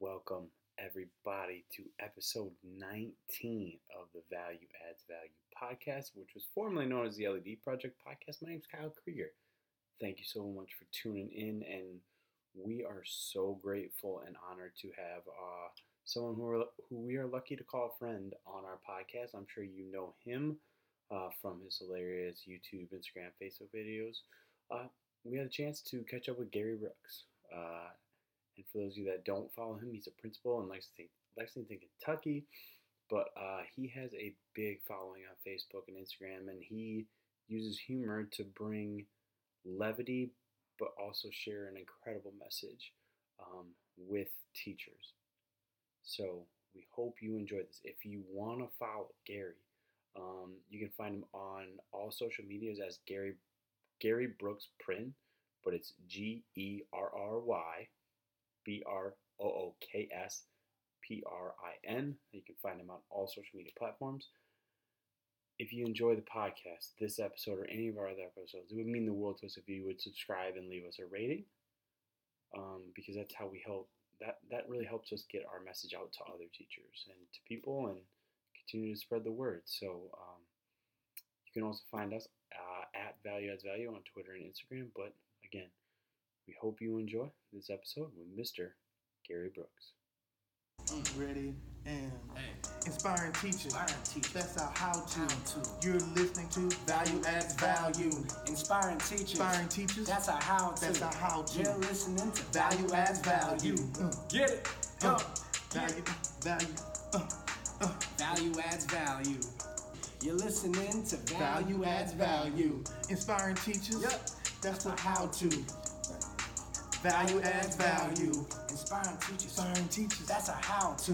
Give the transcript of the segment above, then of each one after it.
welcome everybody to episode 19 of the Value Adds Value podcast, which was formerly known as the LED Project podcast. My name is Kyle Krieger. Thank you so much for tuning in, and we are so grateful and honored to have uh, someone who, are, who we are lucky to call a friend on our podcast. I'm sure you know him uh, from his hilarious YouTube, Instagram, Facebook videos. Uh, we had a chance to catch up with Gerry Brooks. Uh, and for those of you that don't follow him, he's a principal in Lexington, Lexington Kentucky. But uh, he has a big following on Facebook and Instagram, and he uses humor to bring levity, but also share an incredible message um, with teachers. So we hope you enjoyed this. If you want to follow Gerry, um, you can find him on all social medias as Gerry Gerry Brooks Print, but it's G E R R Y B R O O K S P R I N. You can find him on all social media platforms. If you enjoy the podcast, this episode, or any of our other episodes, it would mean the world to us if you would subscribe and leave us a rating, um, because that's how we help. That that really helps us get our message out to other teachers and to people, and continue to spread the word. So um, you can also find us uh, at Value Adds Value on Twitter and Instagram. But again, we hope you enjoy this episode with Mr. Gerry Brooks. Ready and Hey. inspiring teachers. Inspiring teachers. That's our how to. How to. You're listening to Value adds value. Inspiring teachers. inspiring teachers. That's our how to. That's our how to. You're listening to Value adds value. Uh, Get it. Go. uh, value, value, uh, uh, Value adds value. You're listening to Value adds value. inspiring teachers. Yep. That's our how to. Value adds value. Inspiring teachers. Inspiring teachers. That's a how to.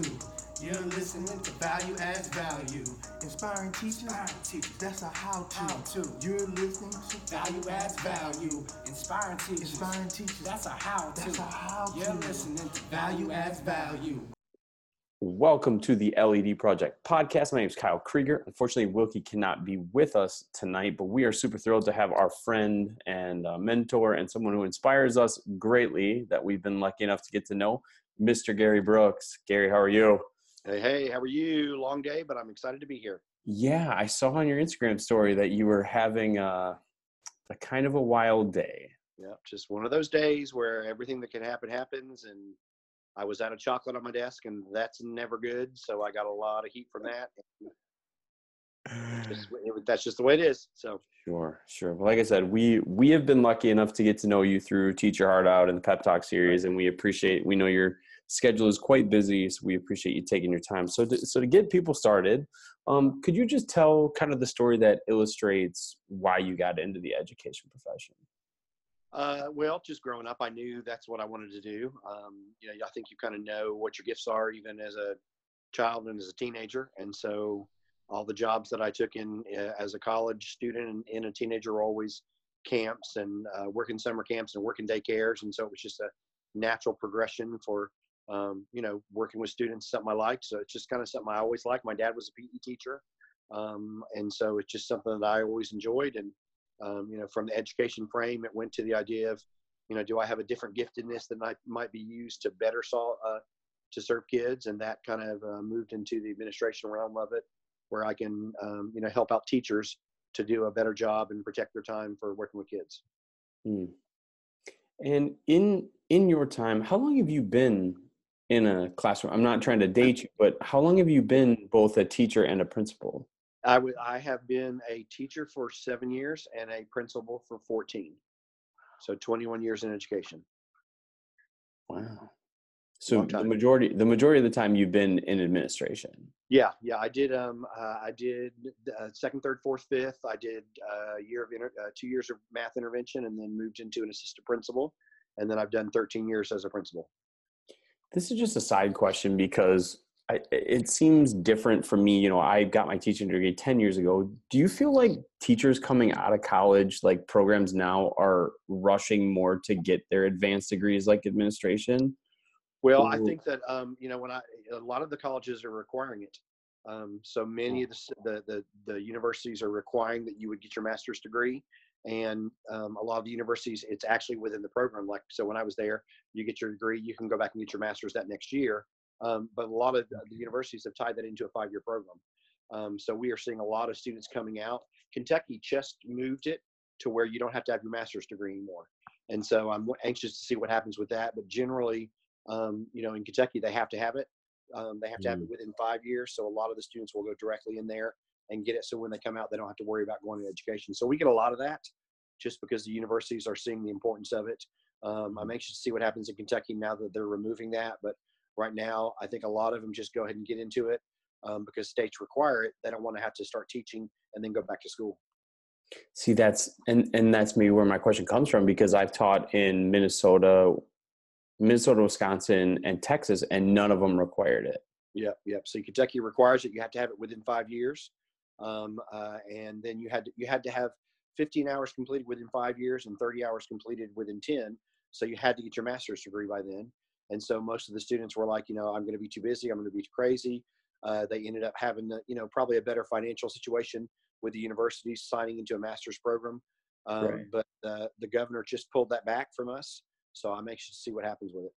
You're listening to Value adds value. Inspiring teachers. Inspiring teachers. That's a how to. How to. You're listening to Value adds value. Inspiring teachers. Inspiring teachers. That's a how to. That's our how to. You're listening to Value adds value. Welcome to the LED Project podcast. My name is Kyle Krieger. Unfortunately, Wilkie cannot be with us tonight, but we are super thrilled to have our friend and uh, mentor and someone who inspires us greatly that we've been lucky enough to get to know, Mr. Gerry Brooks. Gerry, how are you? Hey, hey, how are you? Long day, but I'm excited to be here. Yeah, I saw on your Instagram story that you were having a, a kind of a wild day. Yeah, just one of those days where everything that can happen happens, and I was out of chocolate on my desk, and that's never good. So I got a lot of heat from that. Just, it, that's just the way it is. So Sure, sure. Well, like I said, we we have been lucky enough to get to know you through Teach Your Heart Out and the Pep Talk series, and we appreciate. We know your schedule is quite busy, so we appreciate you taking your time. So, to, so to get people started, um, could you just tell kind of the story that illustrates why you got into the education profession? Uh, well, just growing up, I knew that's what I wanted to do. Um, you know, I think you kind of know what your gifts are, even as a child and as a teenager. And so, all the jobs that I took in uh, as a college student and, and a teenager were always camps and uh, working summer camps and working daycares. And so, it was just a natural progression for um, you know working with students, something I liked. So it's just kind of something I always liked. My dad was a PE teacher, um, and so it's just something that I always enjoyed. And um, you know, from the education frame, it went to the idea of, you know, do I have a different giftedness that might might be used to better solve uh, to serve kids, and that kind of uh, moved into the administration realm of it, where I can, um, you know, help out teachers to do a better job and protect their time for working with kids. Hmm. And in in your time, how long have you been in a classroom? I'm not trying to date you, but how long have you been both a teacher and a principal? I would I have been a teacher for seven years and a principal for 14, so 21 years in education. Wow. So the majority the majority of the time you've been in administration. Yeah, yeah, I did. Um, uh, I did uh, second, third, fourth, fifth. I did uh, a year of inter- uh, two years of math intervention, and then moved into an assistant principal, and then I've done 13 years as a principal. This is just a side question because I, it seems different for me. You know, I got my teaching degree 10 years ago. Do you feel like teachers coming out of college, like programs now, are rushing more to get their advanced degrees like administration? Well, I think that um, you know when I a lot of the colleges are requiring it. Um, so many of the, the the the universities are requiring that you would get your master's degree, and um, a lot of the universities it's actually within the program like so when i was there you get your degree you can go back and get your master's that next year um, but a lot of the universities have tied that into a five-year program. Um, so we are seeing a lot of students coming out. Kentucky just moved it to where you don't have to have your master's degree anymore. And so i'm anxious to see what happens with that but generally um, you know in kentucky they have to have it. Um, they have to have it within five years so a lot of the students will go directly in there and get it so when they come out they don't have to worry about going to education. So we get a lot of that just because the universities are seeing the importance of it. Um, i'm anxious to see what happens in kentucky now that they're removing that but right now i think a lot of them just go ahead and get into it um, because states require it they don't want to have to start teaching and then go back to school See, that's and and that's maybe where my question comes from because I've taught in Minnesota, Minnesota, Wisconsin, and Texas, and none of them required it. Yep, yep. So Kentucky requires it. You have to have it within five years, um, uh, and then you had to, you had to have 15 hours completed within five years and 30 hours completed within 10. So you had to get your master's degree by then. And so most of the students were like, you know, I'm going to be too busy. I'm going to be too crazy. Uh, they ended up having, the, you know, probably a better financial situation with the university signing into a master's program. Um, Right. But uh, the governor just pulled that back from us. So I'm anxious to see what happens with it.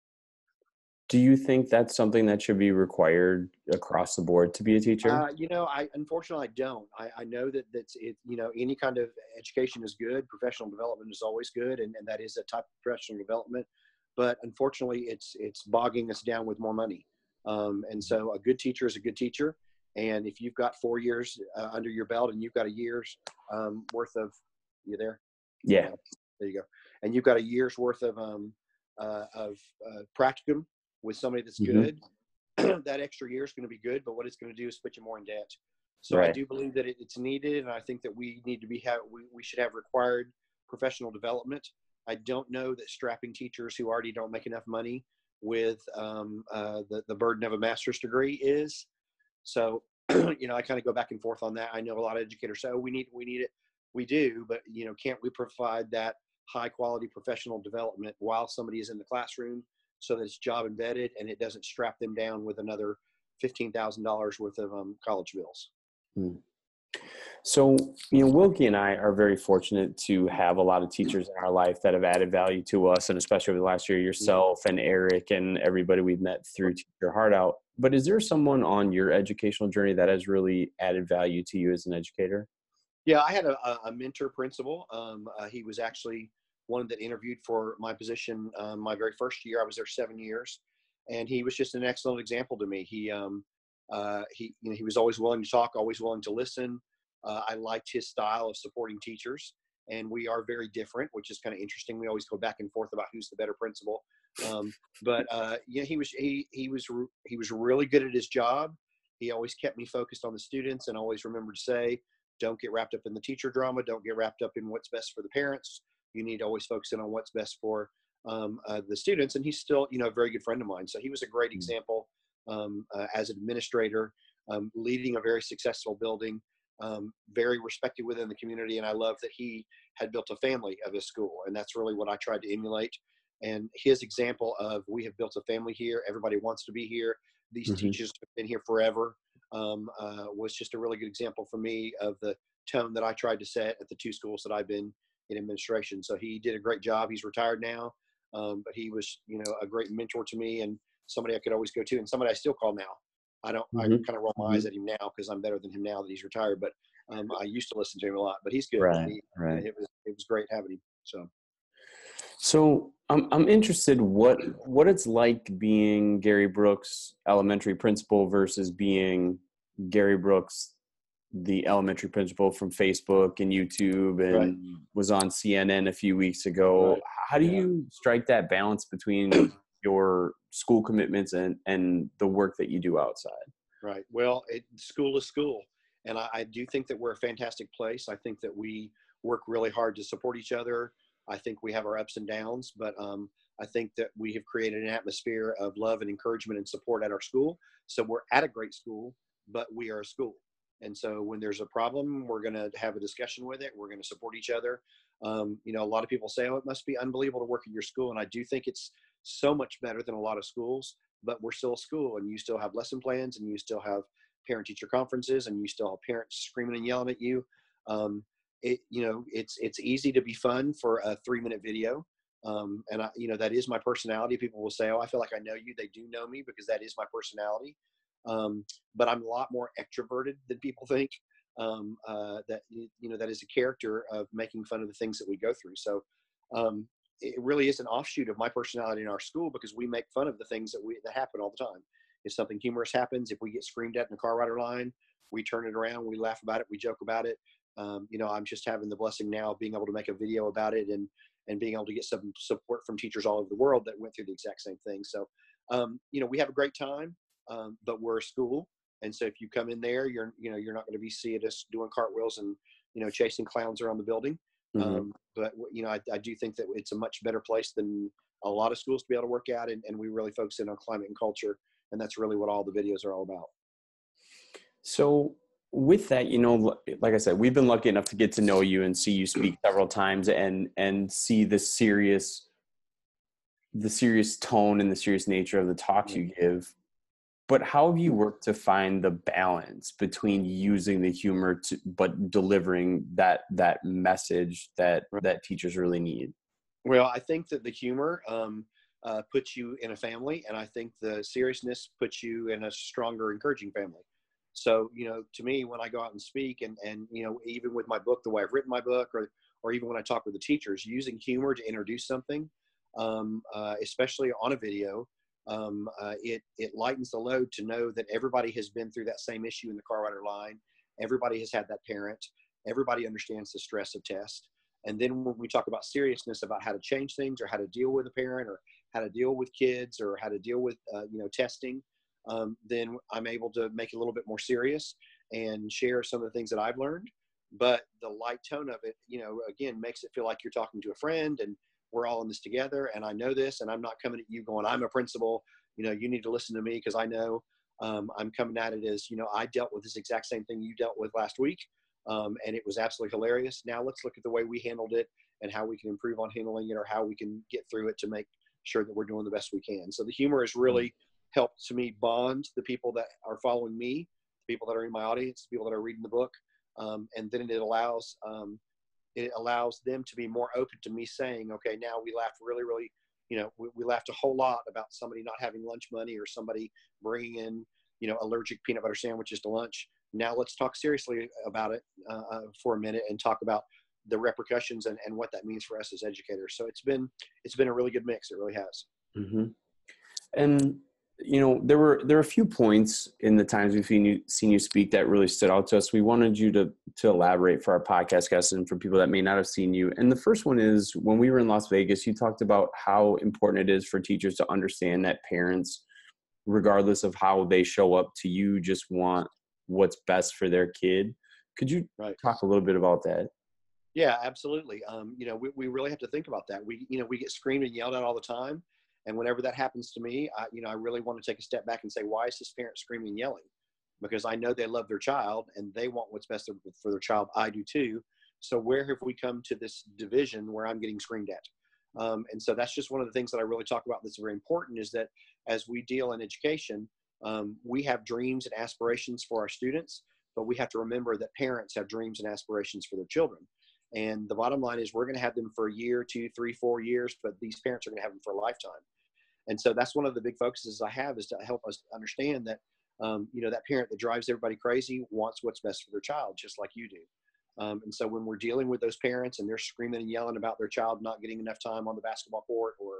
Do you think that's something that should be required across the board to be a teacher? Uh, you know, I unfortunately I don't. I, I know that that's it. You know, any kind of education is good. Professional development is always good, and, and that is a type of professional development. But unfortunately, it's it's bogging us down with more money. Um, and so, a good teacher is a good teacher. And if you've got four years uh, under your belt, and you've got a year's um, worth of, you there? yeah. There you go. And you've got a year's worth of um, uh, of uh, practicum with somebody that's Mhm. good. that extra year is going to be good, but what it's going to do is put you more in debt. So I do believe that it, it's needed, and I think that we need to be have we, we should have required professional development. I don't know that strapping teachers who already don't make enough money with um, uh, the the burden of a master's degree is. So you know, I kind of go back and forth on that. I know a lot of educators say, "Oh, we need we need it." We do, but you know, can't we provide that high quality professional development while somebody is in the classroom so that it's job embedded and it doesn't strap them down with another fifteen thousand dollars worth of um, college bills? So, you know, Wilkie and I are very fortunate to have a lot of teachers in our life that have added value to us, and especially over the last year, yourself and Eric and everybody we've met through Teach Your Heart Out. But is there someone on your educational journey that has really added value to you as an educator? Yeah, I had a, a- a mentor principal. Um, uh, he was actually one that interviewed for my position um, my very first year. I was there seven years, and he was just an excellent example to me. He um, uh, he you know, he was always willing to talk, always willing to listen. Uh, I liked his style of supporting teachers, and we are very different, which is kind of interesting. We always go back and forth about who's the better principal. Um, but uh, yeah, he was he he was re- he was really good at his job. He always kept me focused on the students, and always remembered to say, don't get wrapped up in the teacher drama. Don't get wrapped up in what's best for the parents. You need to always focus in on what's best for um, uh, the students. And he's still, you know, a very good friend of mine. So he was a great Mm. example um, uh, as an administrator, um, leading a very successful building, um, very respected within the community. And I love that he had built a family of his school. And that's really what I tried to emulate. And his example of we have built a family here. Everybody wants to be here. These Mhm. teachers have been here forever um, uh, was just a really good example for me of the tone that I tried to set at the two schools that I've been in administration. So he did a great job. He's retired now, um, but he was, you know, a great mentor to me and somebody I could always go to, and somebody I still call now. I don't. I Mhm. kind of roll my eyes at him now because I'm better than him now that he's retired. But um, I used to listen to him a lot. But he's good. Right, He- right. It was it was great having him. So So I'm I'm interested what what it's like being Gerry Brooks elementary principal versus being Gerry Brooks the elementary principal from Facebook and YouTube and Right. was on CNN a few weeks ago. Right. How do Yeah. you strike that balance between your school commitments and and the work that you do outside? Right. Well, it, school is school. And I, I do think that we're a fantastic place. I think that we work really hard to support each other. I think we have our ups and downs, but um, I think that we have created an atmosphere of love and encouragement and support at our school. So we're at a great school, but we are a school. And so when there's a problem, we're going to have a discussion with it. We're going to support each other. Um, you know, a lot of people say, oh, it must be unbelievable to work at your school. And I do think it's so much better than a lot of schools, but we're still a school and you still have lesson plans and you still have parent teacher conferences and you still have parents screaming and yelling at you. Um, it you know it's it's easy to be fun for a three minute video um, and I, you know that is my personality. People will say oh i feel like i know you. They do know me because that is my personality. Um, but i'm a lot more extroverted than people think um, uh, that you know that is a character of making fun of the things that we go through. So um, it really is an offshoot of my personality in our school because we make fun of the things that we that happen all the time. If something humorous happens if we get screamed at in the car rider line we turn it around we laugh about it we joke about it. Um, you know i'm just having the blessing now of being able to make a video about it and and being able to get some support from teachers all over the world that went through the exact same thing. So um, you know we have a great time um, but we're a school. And so if you come in there you're you know you're not going to be seeing us doing cartwheels and you know chasing clowns around the building mm-hmm. um, but you know I, I, do think that it's a much better place than a lot of schools to be able to work at and, and we really focus in on climate and culture and that's really what all the videos are all about so with that, you know, like I said, we've been lucky enough to get to know you and see you speak several times and and see the serious the serious tone and the serious nature of the talks you give. But how have you worked to find the balance between using the humor to but delivering that that message that that teachers really need? Well, I think that the humor um, uh, puts you in a family, and I think the seriousness puts you in a stronger, encouraging family. So, you know, to me, when I go out and speak and, and, you know, even with my book, the way I've written my book, or, or even when I talk with the teachers, using humor to introduce something, um, uh, especially on a video, um, uh, it, it lightens the load to know that everybody has been through that same issue in the car rider line. Everybody has had that parent. Everybody understands the stress of test. And then when we talk about seriousness about how to change things or how to deal with a parent or how to deal with kids or how to deal with, uh, you know, testing, um, then I'm able to make it a little bit more serious and share some of the things that I've learned. But the light tone of it, you know, again, makes it feel like you're talking to a friend and we're all in this together. And I know this, and I'm not coming at you going, I'm a principal, you know, you need to listen to me because I know um, I'm coming at it as, you know, I dealt with this exact same thing you dealt with last week. Um, and it was absolutely hilarious. Now let's look at the way we handled it and how we can improve on handling it or how we can get through it to make sure that we're doing the best we can. So the humor has really helped to me bond the people that are following me, the people that are in my audience, the people that are reading the book, um, and then it allows um, it allows them to be more open to me saying, okay, now we laughed really, really, you know, we, we laughed a whole lot about somebody not having lunch money or somebody bringing in, you know, allergic peanut butter sandwiches to lunch. Now let's talk seriously about it uh, uh for a minute and talk about the repercussions and, and what that means for us as educators. So it's been it's been a really good mix. It really has. Mm-hmm. And you know there were there were a few points in the times we've seen you seen you speak that really stood out to us. We wanted you to to elaborate for our podcast guests and for people that may not have seen you. And the first one is when we were in las vegas you talked about how important it is for teachers to understand that parents regardless of how they show up to you just want what's best for their kid. Could you right. talk a little bit about that? Yeah absolutely. Um, you know we, we really have to think about that. We you know we get screamed and yelled at all the time and whenever that happens to me, I, you know, I really want to take a step back and say, why is this parent screaming and yelling? Because I know they love their child and they want what's best for their child. I do too. So where have we come to this division where I'm getting screamed at? Um, and so that's just one of the things that I really talk about that's very important is that as we deal in education, um, we have dreams and aspirations for our students, but we have to remember that parents have dreams and aspirations for their children. And the bottom line is we're going to have them for a year, two, three, four years, but these parents are going to have them for a lifetime. And so that's one of the big focuses I have is to help us understand that, um, you know, that parent that drives everybody crazy wants what's best for their child, just like you do. Um, and so when we're dealing with those parents and they're screaming and yelling about their child not getting enough time on the basketball court or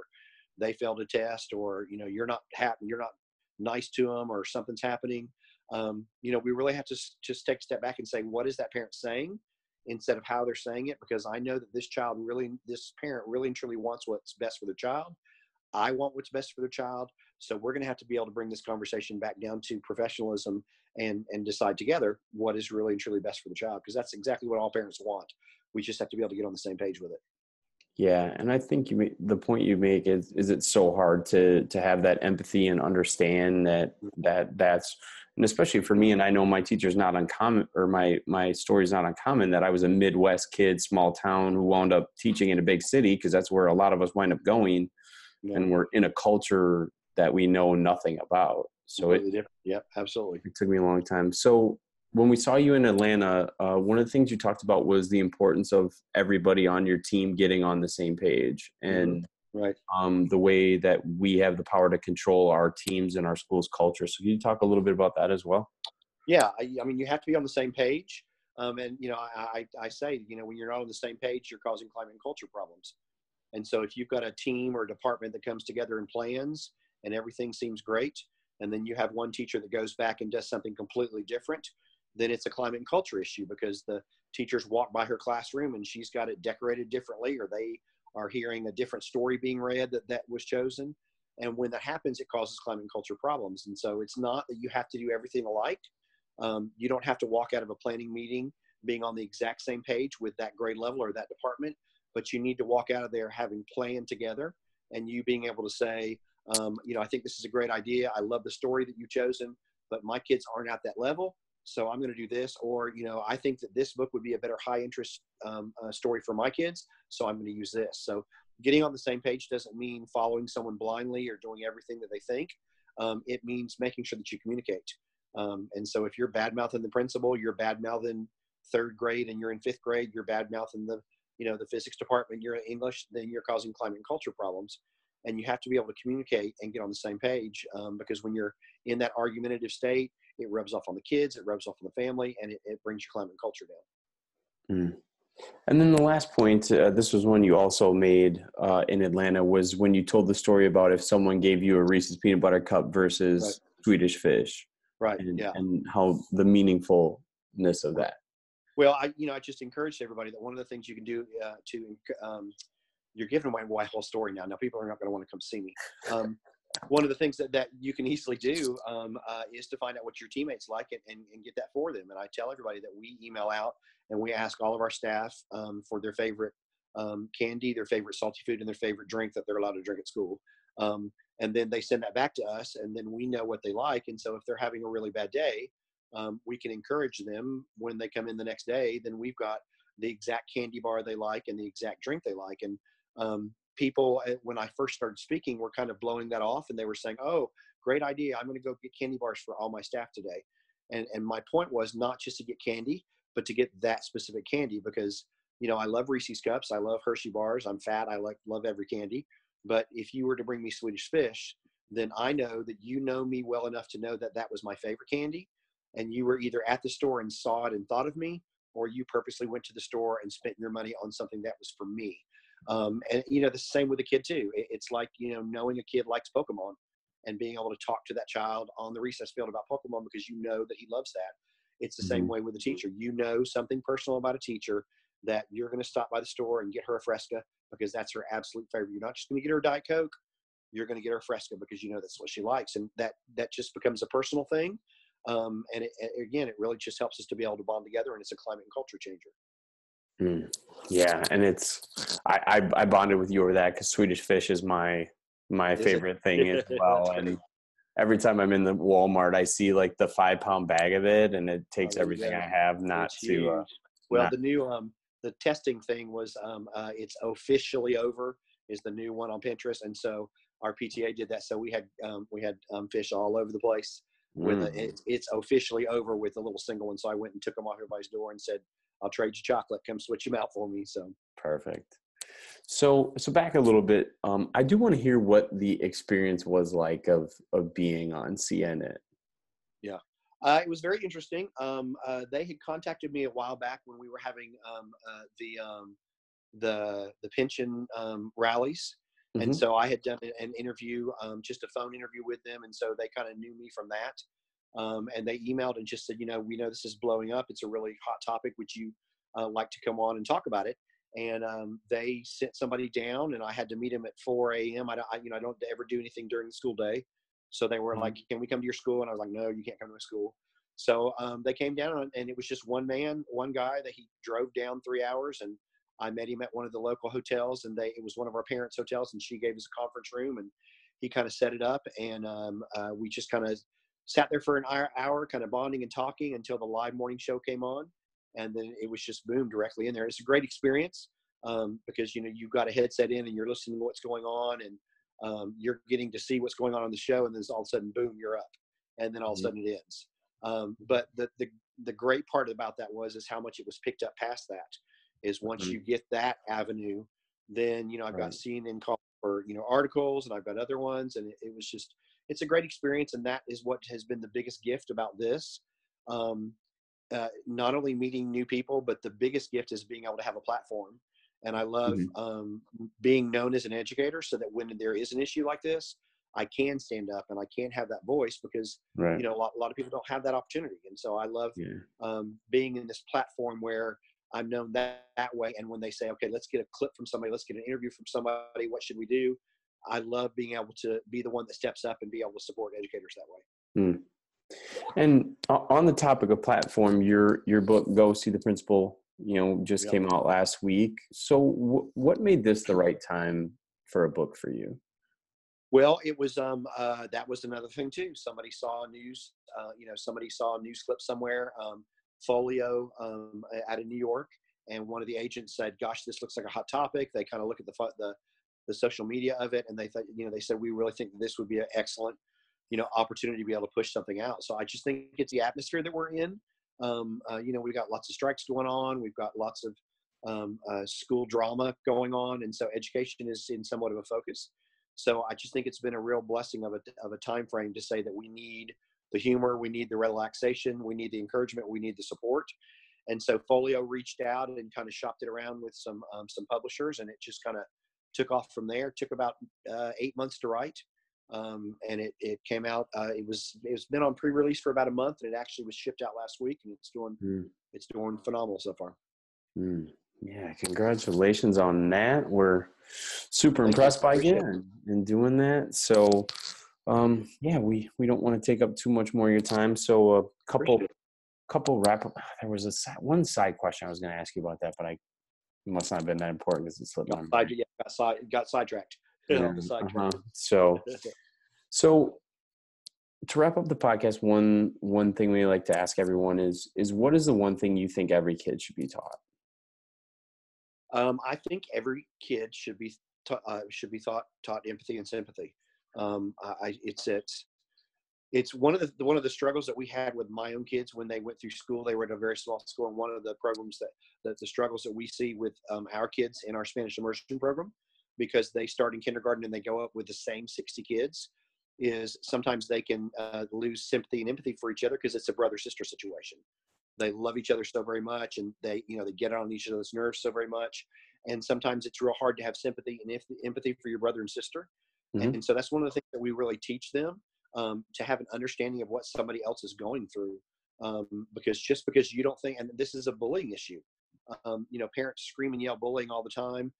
they failed a test or, you know, you're not happy, you're not nice to them or something's happening, um, you know, we really have to just take a step back and say, what is that parent saying? instead of how they're saying it because I know that this child really, this parent really and truly wants what's best for the child. I want what's best for the child. So we're going to have to be able to bring this conversation back down to professionalism and and decide together what is really and truly best for the child because that's exactly what all parents want. We just have to be able to get on the same page with it. Yeah, and I think you make, the point you make is is it's so hard to to have that empathy and understand that mm-hmm. that that's and especially for me and i know my teacher's not uncommon or my my story's not uncommon that i was a midwest kid small town who wound up teaching in a big city because that's where a lot of us wind up going and we're in a culture that we know nothing about so really it, yeah absolutely it took me a long time so when we saw you in Atlanta, uh, one of the things you talked about was the importance of everybody on your team getting on the same page and Right. um, the way that we have the power to control our teams and our school's culture. So, can you talk a little bit about that as well? Yeah, I, I mean, you have to be on the same page. Um, and you know, I, I, I say, you know, when you're not on the same page, you're causing climate and culture problems. And so, if you've got a team or department that comes together and plans, and everything seems great, and then you have one teacher that goes back and does something completely different, then it's a climate and culture issue because the teachers walk by her classroom and she's got it decorated differently, or they are hearing a different story being read that that was chosen. And when that happens, it causes climate and culture problems. And so, it's not that you have to do everything alike um, you don't have to walk out of a planning meeting being on the exact same page with that grade level or that department, but you need to walk out of there having planned together and you being able to say, um, you know, I think this is a great idea. I love the story that you've chosen, but my kids aren't at that level. So I'm going to do this, or you know, I think that this book would be a better high interest um, uh, story for my kids, so I'm going to use this. So getting on the same page doesn't mean following someone blindly or doing everything that they think. Um, it means making sure that you communicate. Um, and so if you're bad mouthing the principal, you're bad mouthing third grade and you're in fifth grade, you're bad mouthing the, you know, the physics department, you're in English, then you're causing climate and culture problems. And you have to be able to communicate and get on the same page um, because when you're in that argumentative state, it rubs off on the kids, it rubs off on the family, and it, it brings your climate and culture down. Mm. And then the last point, uh, this was one you also made uh, in Atlanta, was when you told the story about if someone gave you a Reese's peanut butter cup versus Right. Swedish fish, Right. and, yeah. and how the meaningfulness of that. Well, I, you know, I just encouraged everybody that one of the things you can do uh, to, um, you're giving away my whole story now. Now people are not going to want to come see me. Um, one of the things that, that you can easily do um, uh, is to find out what your teammates like and, and, and get that for them. And I tell everybody that we email out and we ask all of our staff um, for their favorite um, candy, their favorite salty food, and their favorite drink that they're allowed to drink at school. Um, and then they send that back to us, and then we know what they like. And so if they're having a really bad day, um, we can encourage them when they come in the next day. Then we've got the exact candy bar they like and the exact drink they like. And um, people, uh, when I first started speaking, were kind of blowing that off, and they were saying, "Oh, great idea! I'm going to go get candy bars for all my staff today." And and my point was not just to get candy, but to get that specific candy because you know I love Reese's cups, I love Hershey bars, I'm fat, I like love every candy. But if you were to bring me Swedish fish, then I know that you know me well enough to know that that was my favorite candy, and you were either at the store and saw it and thought of me, or you purposely went to the store and spent your money on something that was for me. Um, and you know the same with a kid too. It, it's like you know knowing a kid likes Pokemon and being able to talk to that child on the recess field about Pokemon because you know that he loves that. It's the same way with a teacher. You know something personal about a teacher that you're going to stop by the store and get her a Fresca because that's her absolute favorite. You're not just going to get her a Diet Coke. You're going to get her a Fresca because you know that's what she likes, and that that just becomes a personal thing. Um, and it, it- again, it really just helps us to be able to bond together, and it's a climate and culture changer. Mm. Yeah, and it's I, I I bonded with you over that because Swedish fish is my my Is it? favorite thing as well. And every time I'm in the Walmart, I see like the five pound bag of it, and it takes there you everything go. I have not It's to. Uh, well, not- the new um, the testing thing was um, uh, it's officially over is the new one on Pinterest, and so our PTA did that. So we had um, we had um, fish all over the place. With mm. a, it's it's officially over with a little single one. So I went and took them off everybody's door and said, "I'll trade you chocolate. Come switch them out for me." So Perfect. So, so back a little bit. Um, I do want to hear what the experience was like of of being on CNN. Yeah, uh, it was very interesting. Um, uh, they had contacted me a while back when we were having um, uh, the um, the the pension um, rallies, and so I had done an interview, um, just a phone interview with them, and so they kind of knew me from that. Um, and they emailed and just said, you know, we know this is blowing up. It's a really hot topic. Would you uh, like to come on and talk about it? And um, they sent somebody down, and I had to meet him at 4 a.m. I, don't- I, you know, I don't ever do anything during the school day. So they were Mhm. like, "Can we come to your school?" And I was like, "No, you can't come to my school." So um, they came down, and- and it was just one man, one guy that he drove down three hours, and I met him at one of the local hotels, and they it was one of our parents' hotels, and she gave us a conference room, and he kind of set it up, and um, uh, we just kind of sat there for an hour, hour, kind of bonding and talking until the live morning show came on, and then it was just boom directly in there. It's a great experience um, because you know you've got a headset in and you're listening to what's going on, and um, you're getting to see what's going on on the show, and then all of a sudden, boom, you're up, and then all of a Mhm. sudden it ends. Um, but the, the the great part about that was is how much it was picked up past that. Is once Mhm. you get that avenue, then you know I've Right. got CNN call for you know articles, and I've got other ones, and it, it was just it's a great experience, and that is what has been the biggest gift about this. Um, uh, not only meeting new people, but the biggest gift is being able to have a platform. And I love Mhm. um, being known as an educator, so that when there is an issue like this, I can stand up and I can have that voice because Right. you know a lot, a lot of people don't have that opportunity. And so I love yeah. um, being in this platform where I'm known that, that way. And when they say, okay, let's get a clip from somebody, let's get an interview from somebody, what should we do? I love being able to be the one that steps up and be able to support educators that way. And on the topic of platform, your your book "Go See the Principal," you know, just Yep. came out last week. So, wh- what made this the right time for a book for you? Well, it was um uh that was another thing too. Somebody saw news uh you know somebody saw a news clip somewhere um Folio um out of New York and one of the agents said, "Gosh, this looks like a hot topic." They kind of look at the the the social media of it and they thought you know they said we really think that this would be an excellent you know opportunity to be able to push something out. So I just think it's the atmosphere that we're in. Um uh, you know, we've got lots of strikes going on. We've got lots of um, uh, school drama going on, and so education is in somewhat of a focus. So I just think it's been a real blessing of a of a time frame to say that we need the humor, we need the relaxation, we need the encouragement, we need the support. And so Folio reached out and kind of shopped it around with some um, some publishers, and it just kind of took off from there. Took about uh, eight months to write, um, and it it came out. Uh, it was it's been on pre-release for about a month, and it actually was shipped out last week, and it's doing Mm. it's doing phenomenal so far. Mm. Yeah, congratulations on that. We're super Thank impressed by you and, and doing that. So, um, yeah, we we don't want to take up too much more of your time. So, a couple couple wrap up. There was a one side question I was going to ask you about that, but I it must not have been that important because it slipped my Got, mind. yeah, got, side, got sidetracked. Yeah, On the sidetrack. uh-huh. So, so to wrap up the podcast, one one thing we like to ask everyone is is what is the one thing you think every kid should be taught? Um, I think every kid should be ta- uh, should be taught taught empathy and sympathy. Um, I, it's it's it's one of the one of the struggles that we had with my own kids when they went through school. They were at a very small school, and one of the programs that, that the struggles that we see with um, our kids in our Spanish immersion program, because they start in kindergarten and they go up with the same sixty kids, is sometimes they can uh, lose sympathy and empathy for each other because it's a brother sister situation they love each other so very much and they you know they get on each other's nerves so very much and sometimes it's real hard to have sympathy and if- empathy for your brother and sister Mhm. and so that's one of the things that we really teach them um, to have an understanding of what somebody else is going through um, because just because you don't think and this is a bullying issue um, you know parents scream and yell bullying all the time.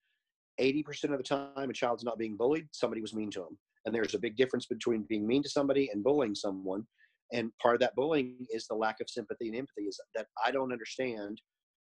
80% of the time a child's not being bullied somebody was mean to them and there's a big difference between being mean to somebody and bullying someone. And part of that bullying is the lack of sympathy and empathy is that i don't understand.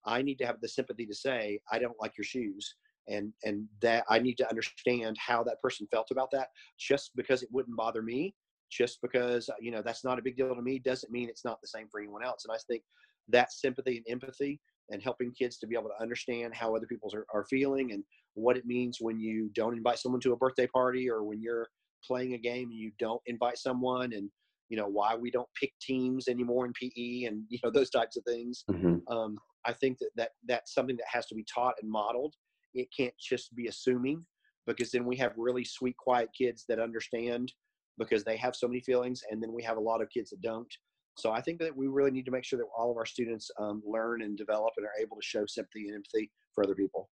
I need to have the sympathy to say i don't like your shoes and and that i need to understand how that person felt about that just because it wouldn't bother me just because you know that's not a big deal to me doesn't mean it's not the same for anyone else and i think that sympathy and empathy and helping kids to be able to understand how other people are, are feeling and what it means when you don't invite someone to a birthday party or when you're playing a game and you don't invite someone and you know why we don't pick teams anymore in PE and you know those types of things. Mhm. Um, I think that, that that's something that has to be taught and modeled. It can't just be assuming because then we have really sweet, quiet kids that understand because they have so many feelings, and then we have a lot of kids that don't. So I think that we really need to make sure that all of our students um, learn and develop and are able to show sympathy and empathy for other people.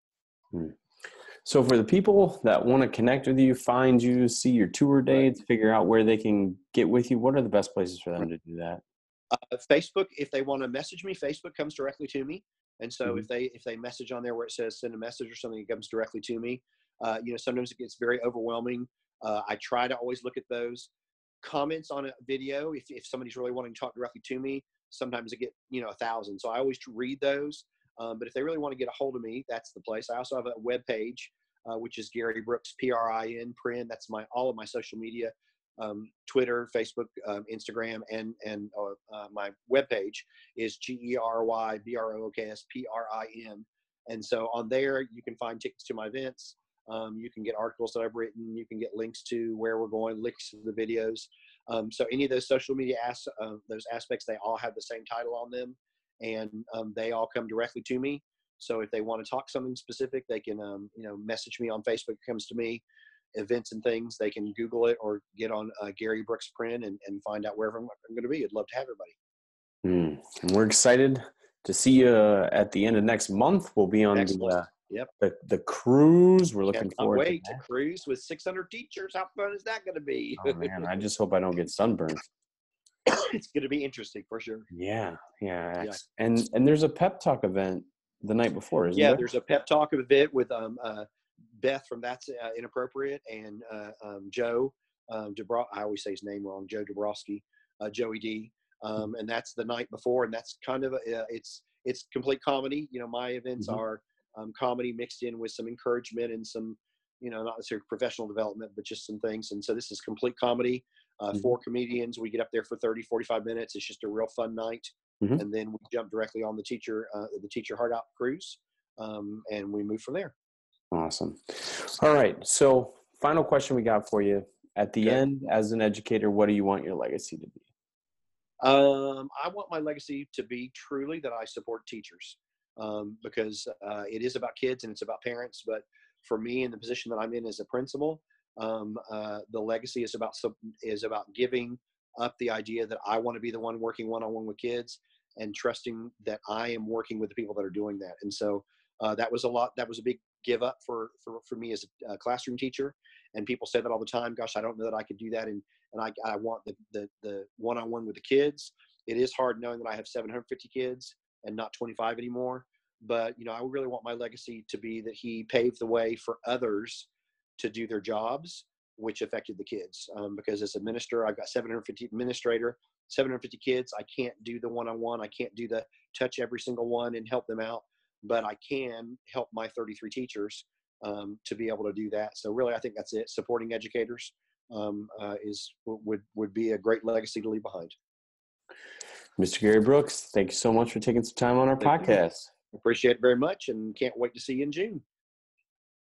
So for the people that want to connect with you, find you, see your tour dates, figure out where they can get with you, what are the best places for them to do that? uh, Facebook, if they want to message me, Facebook comes directly to me. And so Mhm. if they if they message on there where it says send a message or something, it comes directly to me. Uh, you know, sometimes it gets very overwhelming. Uh, I try to always look at those comments on a video. If if somebody's really wanting to talk directly to me, sometimes I get you know a thousand. So I always read those. Um, but if they really want to get a hold of me, that's the place. I also have a web page, uh, which is Gerry Brooks P R I N Prin. That's my all of my social media um, Twitter, Facebook, um, Instagram, and and uh, uh, my webpage is G E R Y B R O O K S P R I N. And so on there, you can find tickets to my events. Um, you can get articles that I've written. You can get links to where we're going, links to the videos. Um, so any of those social media as, uh, those aspects, they all have the same title on them, and um, they all come directly to me. So if they want to talk something specific, they can um, you know message me on Facebook. It comes to me. Events and things, they can Google it or get on uh, Gerry Brooks Print and, and find out wherever I'm, I'm going to be. I'd love to have everybody. Mm. And we're excited to see you at the end of next month. We'll be on the, uh, Yep. the the cruise. We're looking forward wait to to cruise with 600 teachers. How fun is that going to be? Oh man, I just hope I don't get sunburned. it's going to be interesting for sure. Yeah, yeah. Yeah. And and there's a pep talk event the night before, isn't yeah, there? there's a pep talk event with um, uh, Beth from That's uh, Inappropriate and uh, um, Joe um, Dubro- I always say his name wrong. Joe Dabrowski, uh, Joey D. Um, and that's the night before, and that's kind of a, uh, it's it's complete comedy. You know, my events Mhm. are um, comedy mixed in with some encouragement and some, you know, not necessarily professional development, but just some things. And so this is complete comedy. Uh, Mhm. Four comedians. We get up there for 30, 45 minutes. It's just a real fun night. Mhm. And then we jump directly on the teacher, uh, the Teach Your Heart Out cruise, um, and we move from there. Awesome. All right. So, final question we got for you. At the Okay. end, as an educator, what do you want your legacy to be? Um, I want my legacy to be truly that I support teachers um, because uh, it is about kids and it's about parents. But for me, in the position that I'm in as a principal, um, uh, the legacy is about is about giving up the idea that I want to be the one working one on one with kids and trusting that I am working with the people that are doing that. And so uh, that was a lot. That was a big give up for for, for me as a, classroom teacher. And people say that all the time. Gosh, I don't know that I could do that. And and I, I want the, the, the one-on-one with the kids. It is hard knowing that I have 750 kids and not 25 anymore. But, you know, I really want my legacy to be that he paved the way for others to do their jobs, which affected the kids. Um, because as a minister, I've got 750 administrator, 750 kids. I can't do the one-on-one. I can't do the touch every single one and help them out, but I can help my 33 teachers um, to be able to do that. So really, I think that's it. Supporting educators um, uh, is would would be a great legacy to leave behind. Mr. Gerry Brooks, thank you so much for taking some time on our Thank you. podcast. Appreciate it very much, and can't wait to see you in June.